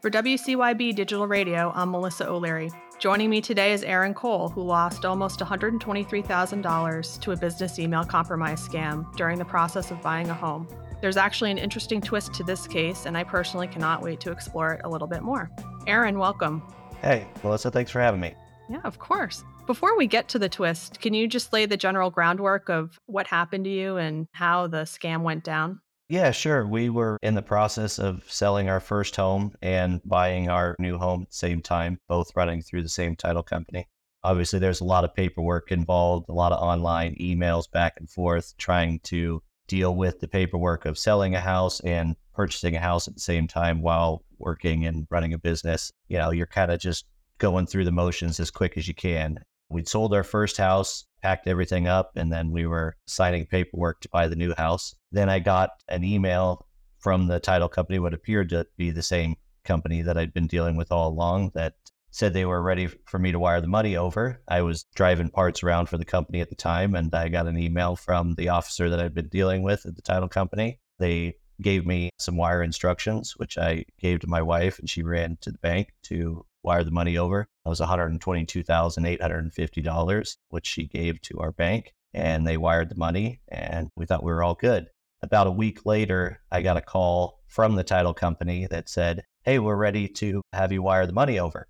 For WCYB Digital Radio, I'm Melissa O'Leary. Joining me today is Aaron Cole, who lost almost $123,000 to a business email compromise scam during the process of buying a home. There's actually an interesting twist to this case, and I personally cannot wait to explore it a little bit more. Aaron, welcome. Hey, Melissa, thanks for having me. Yeah, of course. Before we get to the twist, can you just lay the general groundwork of what happened to you and how the scam went down? Yeah, sure. We were in the process of selling our first home and buying our new home at the same time, both running through the same title company. Obviously, there's a lot of paperwork involved, a lot of online emails back and forth trying to deal with the paperwork of selling a house and purchasing a house at the same time while working and running a business. You know, you're kind of just going through the motions as quick as you can. We'd sold our first house, packed everything up, and then we were signing paperwork to buy the new house. Then I got an email from the title company, what appeared to be the same company that I'd been dealing with all along, that said they were ready for me to wire the money over. I was driving parts around for the company at the time, and I got an email from the officer that I'd been dealing with at the title company. They gave me some wire instructions, which I gave to my wife, and she ran to the bank to wire the money over. It was $122,850, which she gave to our bank, and they wired the money, and we thought we were all good. About a week later, I got a call from the title company that said, Hey, we're ready to have you wire the money over.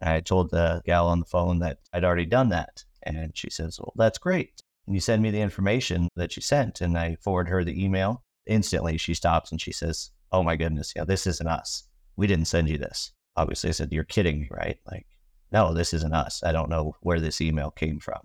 And I told the gal on the phone that I'd already done that. And she says, Well, that's great. And you send me the information that you sent. And I forward her the email. Instantly, she stops and she says, Oh my goodness, yeah, this isn't us. We didn't send you this obviously I said, You're kidding me, right? Like, no, this isn't us. I don't know where this email came from.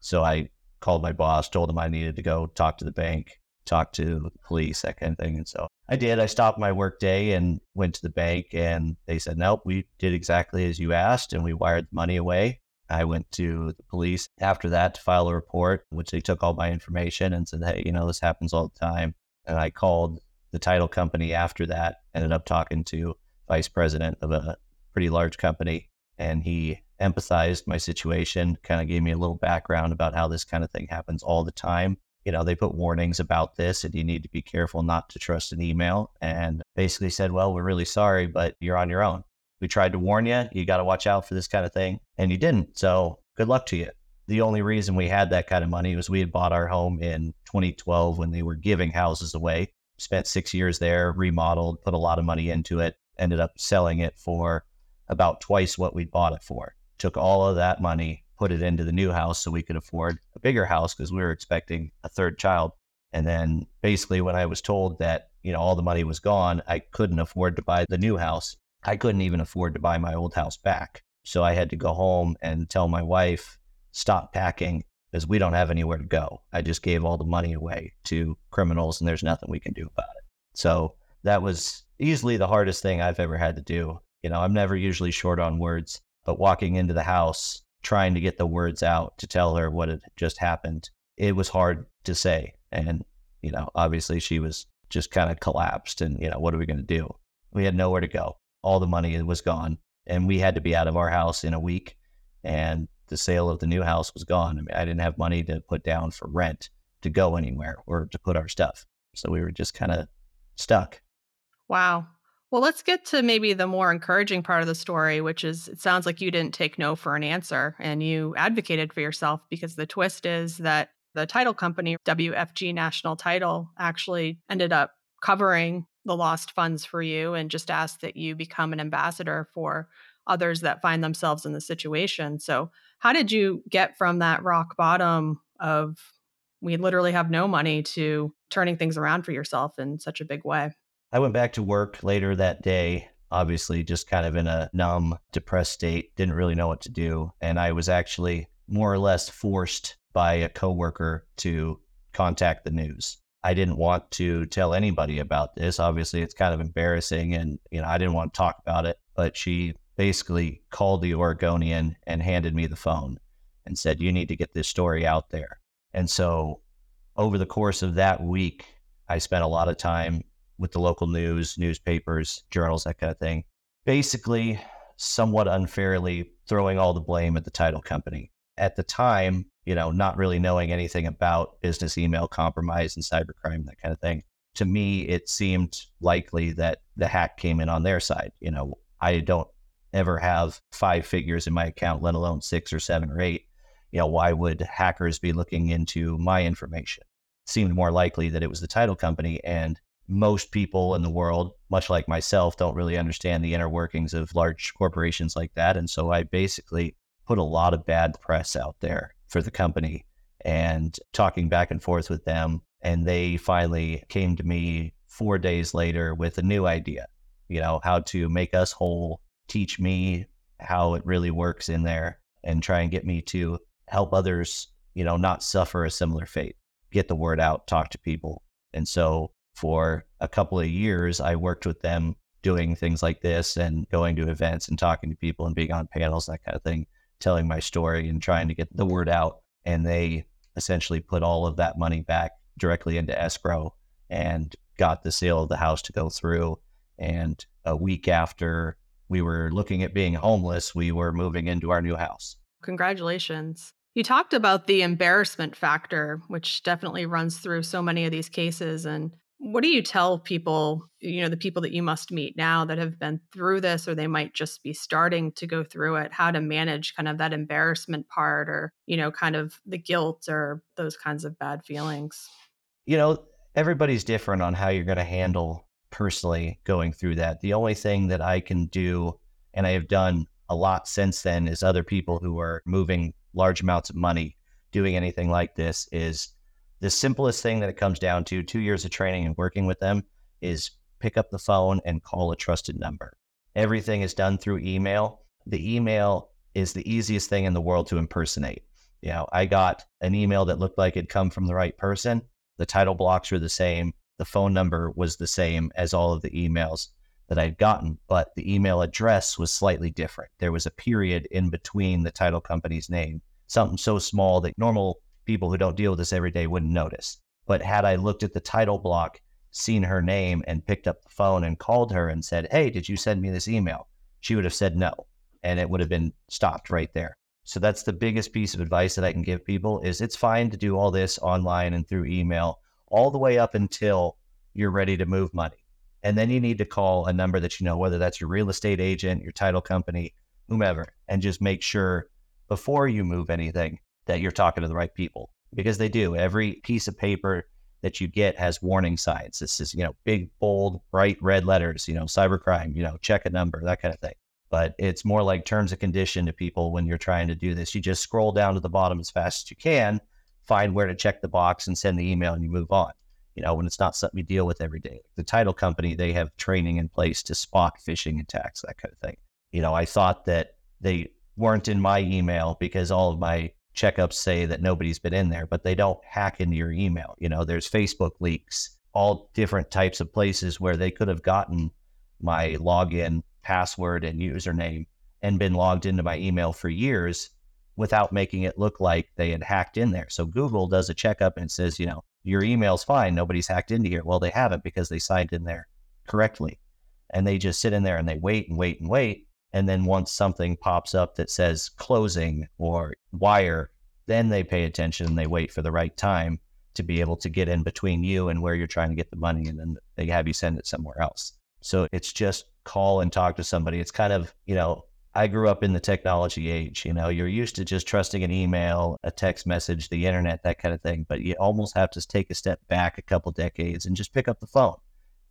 So I called my boss, told him I needed to go talk to the bank, talk to the police, that kind of thing. And so I did. I stopped my work day and went to the bank, and they said, Nope, we did exactly as you asked, and we wired the money away. I went to the police after that to file a report, which they took all my information and said, Hey, you know, this happens all the time. And I called the title company after that, ended up talking to vice president of a pretty large company. And he empathized my situation, kind of gave me a little background about how this kind of thing happens all the time. You know, they put warnings about this and you need to be careful not to trust an email. And basically said, well, we're really sorry, but you're on your own. We tried to warn you. You got to watch out for this kind of thing. And you didn't. So good luck to you. The only reason we had that kind of money was we had bought our home in 2012 when they were giving houses away. Spent six years there, remodeled, put a lot of money into it ended up selling it for about twice what we bought it for. Took all of that money, put it into the new house so we could afford a bigger house because we were expecting a third child. And then basically, when I was told that, you know, all the money was gone, I couldn't afford to buy the new house. I couldn't even afford to buy my old house back. So I had to go home and tell my wife, stop packing because we don't have anywhere to go. I just gave all the money away to criminals and there's nothing we can do about it. So that was easily the hardest thing I've ever had to do. You know, I'm never usually short on words, but walking into the house, trying to get the words out to tell her what had just happened, it was hard to say. And, you know, obviously she was just kind of collapsed and, you know, what are we going to do? We had nowhere to go. All the money was gone and we had to be out of our house in a week and the sale of the new house was gone. I mean, I didn't have money to put down for rent to go anywhere or to put our stuff. So we were just kind of stuck. Wow. Well, let's get to maybe the more encouraging part of the story, which is it sounds like you didn't take no for an answer and you advocated for yourself because the twist is that the title company, WFG National Title, actually ended up covering the lost funds for you and just asked that you become an ambassador for others that find themselves in the situation. So, how did you get from that rock bottom of we literally have no money to turning things around for yourself in such a big way? I went back to work later that day, obviously just kind of in a numb, depressed state, didn't really know what to do. And I was actually more or less forced by a coworker to contact the news. I didn't want to tell anybody about this. Obviously, it's kind of embarrassing and, you know, I didn't want to talk about it, but she basically called the Oregonian and handed me the phone and said, "You need to get this story out there." And so over the course of that week, I spent a lot of time with the local news, newspapers, journals, that kind of thing. Basically, somewhat unfairly throwing all the blame at the title company. At the time, you know, not really knowing anything about business email compromise and cybercrime, that kind of thing. To me, it seemed likely that the hack came in on their side. You know, I don't ever have five figures in my account, let alone six or seven or eight. You know, why would hackers be looking into my information? It seemed more likely that it was the title company. And most people in the world, much like myself, don't really understand the inner workings of large corporations like that. And so I basically put a lot of bad press out there for the company and talking back and forth with them. And they finally came to me four days later with a new idea, you know, how to make us whole teach me how it really works in there and try and get me to help others, you know, not suffer a similar fate, get the word out, talk to people. And so for a couple of years, I worked with them doing things like this and going to events and talking to people and being on panels, that kind of thing, telling my story and trying to get the word out. And they essentially put all of that money back directly into escrow and got the sale of the house to go through. And a week after we were looking at being homeless, we were moving into our new house. Congratulations. You talked about the embarrassment factor, which definitely runs through so many of these cases. And what do you tell people, you know, the people that you must meet now that have been through this, or they might just be starting to go through it, how to manage kind of that embarrassment part or, you know, kind of the guilt or those kinds of bad feelings? You know, everybody's different on how you're going to handle personally going through that. The only thing that I can do, and I have done a lot since then, is other people who are moving large amounts of money doing anything like this is the simplest thing that it comes down to two years of training and working with them is pick up the phone and call a trusted number. Everything is done through email. The email is the easiest thing in the world to impersonate. You know, I got an email that looked like it'd come from the right person. The title blocks were the same the phone number was the same as all of the emails that I'd gotten, but the email address was slightly different. There was a period in between the title company's name, something so small that normal people who don't deal with this every day wouldn't notice. But had I looked at the title block, seen her name, and picked up the phone and called her and said, Hey, did you send me this email? She would have said no, and it would have been stopped right there. So that's the biggest piece of advice that I can give people is it's fine to do all this online and through email all the way up until you're ready to move money. And then you need to call a number that you know, whether that's your real estate agent, your title company, whomever, and just make sure before you move anything that you're talking to the right people because they do. Every piece of paper that you get has warning signs. This is, you know, big, bold, bright red letters, you know, cybercrime, you know, check a number, that kind of thing. But it's more like terms of condition to people when you're trying to do this. You just scroll down to the bottom as fast as you can find where to check the box and send the email and you move on. You know, when it's not something you deal with every day. The title company, they have training in place to spot phishing attacks, that kind of thing. You know, I thought that they weren't in my email because all of my checkups say that nobody's been in there, but they don't hack into your email. You know, there's Facebook leaks, all different types of places where they could have gotten my login, password, and username and been logged into my email for years without making it look like they had hacked in there. So Google does a checkup and says, you know, your email's fine. Nobody's hacked into here. Well, they haven't because they signed in there correctly. And they just sit in there and they wait and wait and wait. And then once something pops up that says closing or wire, then they pay attention and they wait for the right time to be able to get in between you and where you're trying to get the money. And then they have you send it somewhere else. So it's just call and talk to somebody. It's kind of, you know, I grew up in the technology age. You know, you're used to just trusting an email, a text message, the internet, that kind of thing. But you almost have to take a step back a couple decades and just pick up the phone,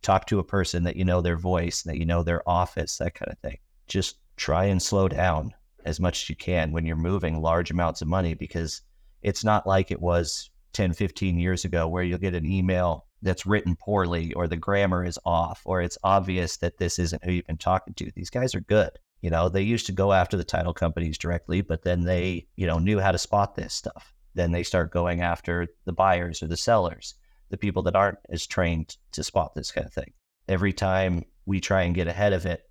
talk to a person that you know their voice, that you know their office, that kind of thing. Just try and slow down as much as you can when you're moving large amounts of money because it's not like it was 10, 15 years ago where you'll get an email that's written poorly or the grammar is off or it's obvious that this isn't who you've been talking to. These guys are good. You know, they used to go after the title companies directly, but then they, you know, knew how to spot this stuff. Then they start going after the buyers or the sellers, the people that aren't as trained to spot this kind of thing. Every time we try and get ahead of it,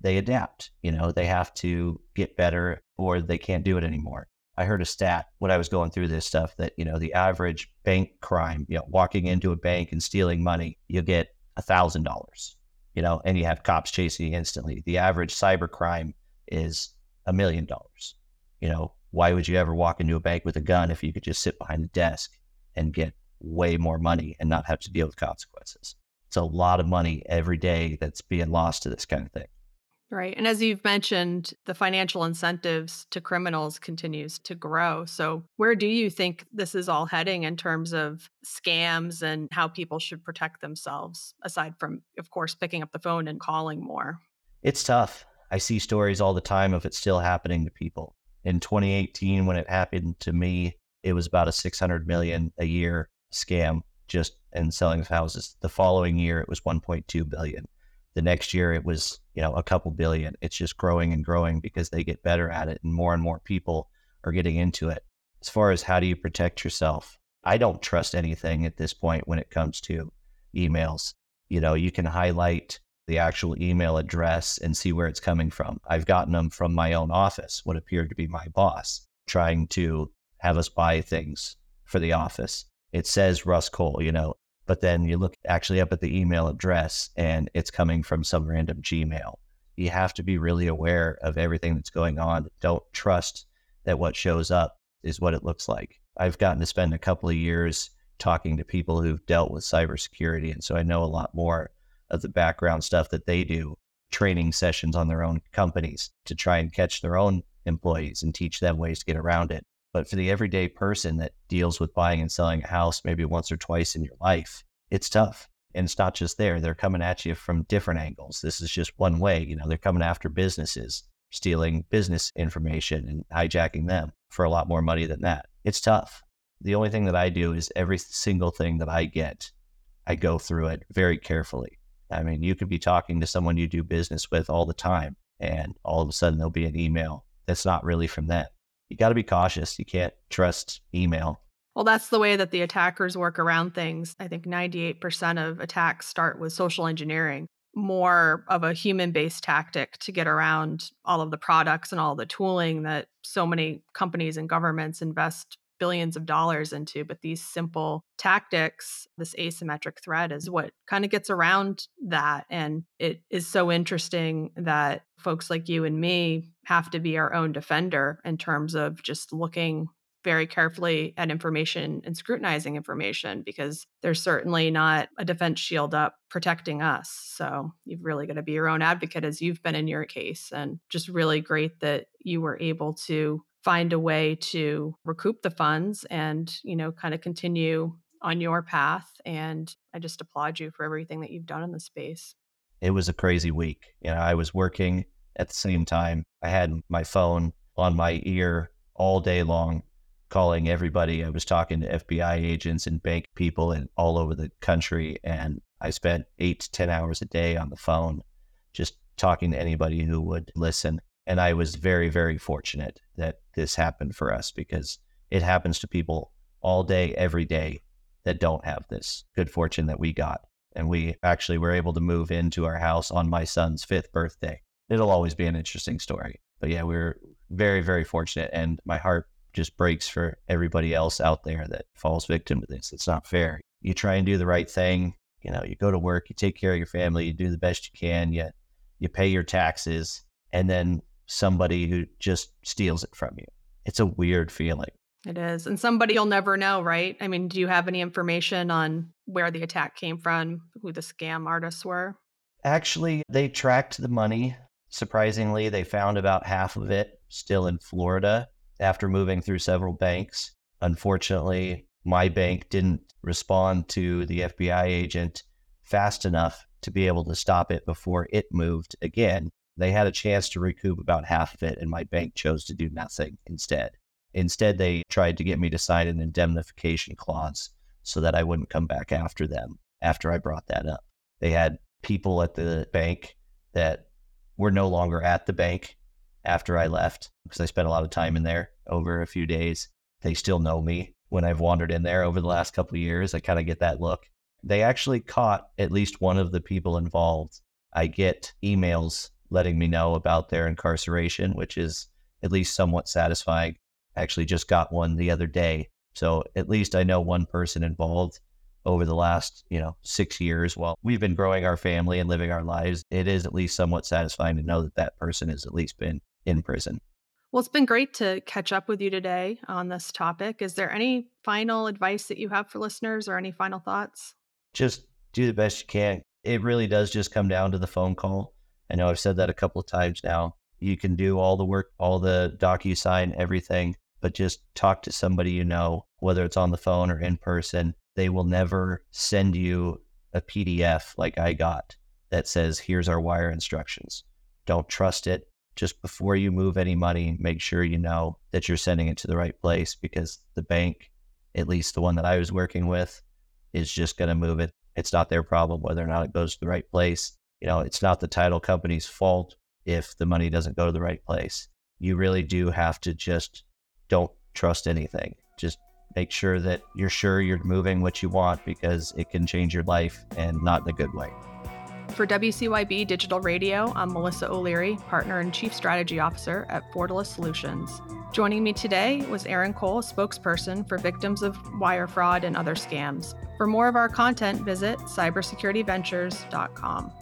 they adapt. You know, they have to get better or they can't do it anymore. I heard a stat when I was going through this stuff that, you know, the average bank crime, you know, walking into a bank and stealing money, you'll get a thousand dollars you know, and you have cops chasing you instantly. The average cyber crime is a million dollars. You know, why would you ever walk into a bank with a gun if you could just sit behind the desk and get way more money and not have to deal with consequences? It's a lot of money every day that's being lost to this kind of thing. Right. And as you've mentioned, the financial incentives to criminals continues to grow. So, where do you think this is all heading in terms of scams and how people should protect themselves, aside from, of course, picking up the phone and calling more? It's tough. I see stories all the time of it still happening to people. In 2018, when it happened to me, it was about a 600 million a year scam just in selling of houses. The following year, it was 1.2 billion. The next year, it was you know a couple billion. It's just growing and growing because they get better at it, and more and more people are getting into it. As far as how do you protect yourself, I don't trust anything at this point when it comes to emails. You know, you can highlight the actual email address and see where it's coming from. I've gotten them from my own office, what appeared to be my boss, trying to have us buy things for the office. It says Russ Cole, you know, but then you look actually up at the email address and it's coming from some random Gmail. You have to be really aware of everything that's going on. Don't trust that what shows up is what it looks like. I've gotten to spend a couple of years talking to people who've dealt with cybersecurity. And so I know a lot more of the background stuff that they do, training sessions on their own companies to try and catch their own employees and teach them ways to get around it. But for the everyday person that deals with buying and selling a house maybe once or twice in your life, it's tough. And it's not just there. They're coming at you from different angles. This is just one way. You know, they're coming after businesses, stealing business information and hijacking them for a lot more money than that. It's tough. The only thing that I do is every single thing that I get, I go through it very carefully. I mean, you could be talking to someone you do business with all the time, and all of a sudden there'll be an email that's not really from them you got to be cautious. You can't trust email. Well, that's the way that the attackers work around things. I think 98% of attacks start with social engineering, more of a human based tactic to get around all of the products and all the tooling that so many companies and governments invest billions of dollars into. But these simple tactics, this asymmetric threat, is mm. what kind of gets around that. And it is so interesting that folks like you and me have to be our own defender in terms of just looking very carefully at information and scrutinizing information because there's certainly not a defense shield up protecting us. So you've really got to be your own advocate as you've been in your case. And just really great that you were able to find a way to recoup the funds and, you know, kind of continue on your path. And I just applaud you for everything that you've done in the space. It was a crazy week. You know, I was working at the same time. I had my phone on my ear all day long, calling everybody. I was talking to FBI agents and bank people and all over the country. And I spent eight to 10 hours a day on the phone, just talking to anybody who would listen. And I was very, very fortunate that this happened for us because it happens to people all day, every day that don't have this good fortune that we got. And we actually were able to move into our house on my son's fifth birthday. It'll always be an interesting story. But yeah, we are very, very fortunate. And my heart just breaks for everybody else out there that falls victim to this. It's not fair. You try and do the right thing. You know, you go to work, you take care of your family, you do the best you can, you, you pay your taxes, and then somebody who just steals it from you. It's a weird feeling. It is. And somebody you'll never know, right? I mean, do you have any information on where the attack came from, who the scam artists were? Actually, they tracked the money. Surprisingly, they found about half of it still in Florida after moving through several banks. Unfortunately, my bank didn't respond to the FBI agent fast enough to be able to stop it before it moved again. They had a chance to recoup about half of it, and my bank chose to do nothing instead. Instead, they tried to get me to sign an indemnification clause so that I wouldn't come back after them after I brought that up. They had people at the bank that were no longer at the bank after I left because I spent a lot of time in there over a few days. They still know me when I've wandered in there over the last couple of years. I kind of get that look. They actually caught at least one of the people involved. I get emails letting me know about their incarceration, which is at least somewhat satisfying. I actually just got one the other day. So at least I know one person involved over the last, you know, six years while we've been growing our family and living our lives. It is at least somewhat satisfying to know that that person has at least been in prison. Well, it's been great to catch up with you today on this topic. Is there any final advice that you have for listeners or any final thoughts? Just do the best you can. It really does just come down to the phone call I know I've said that a couple of times now. You can do all the work, all the DocuSign, everything, but just talk to somebody you know, whether it's on the phone or in person. They will never send you a PDF like I got that says, here's our wire instructions. Don't trust it. Just before you move any money, make sure you know that you're sending it to the right place because the bank, at least the one that I was working with, is just going to move it. It's not their problem whether or not it goes to the right place. You know, it's not the title company's fault if the money doesn't go to the right place. You really do have to just don't trust anything. Just make sure that you're sure you're moving what you want because it can change your life and not in a good way. For WCYB Digital Radio, I'm Melissa O'Leary, Partner and Chief Strategy Officer at Fortalice Solutions. Joining me today was Aaron Cole, spokesperson for victims of wire fraud and other scams. For more of our content, visit cybersecurityventures.com.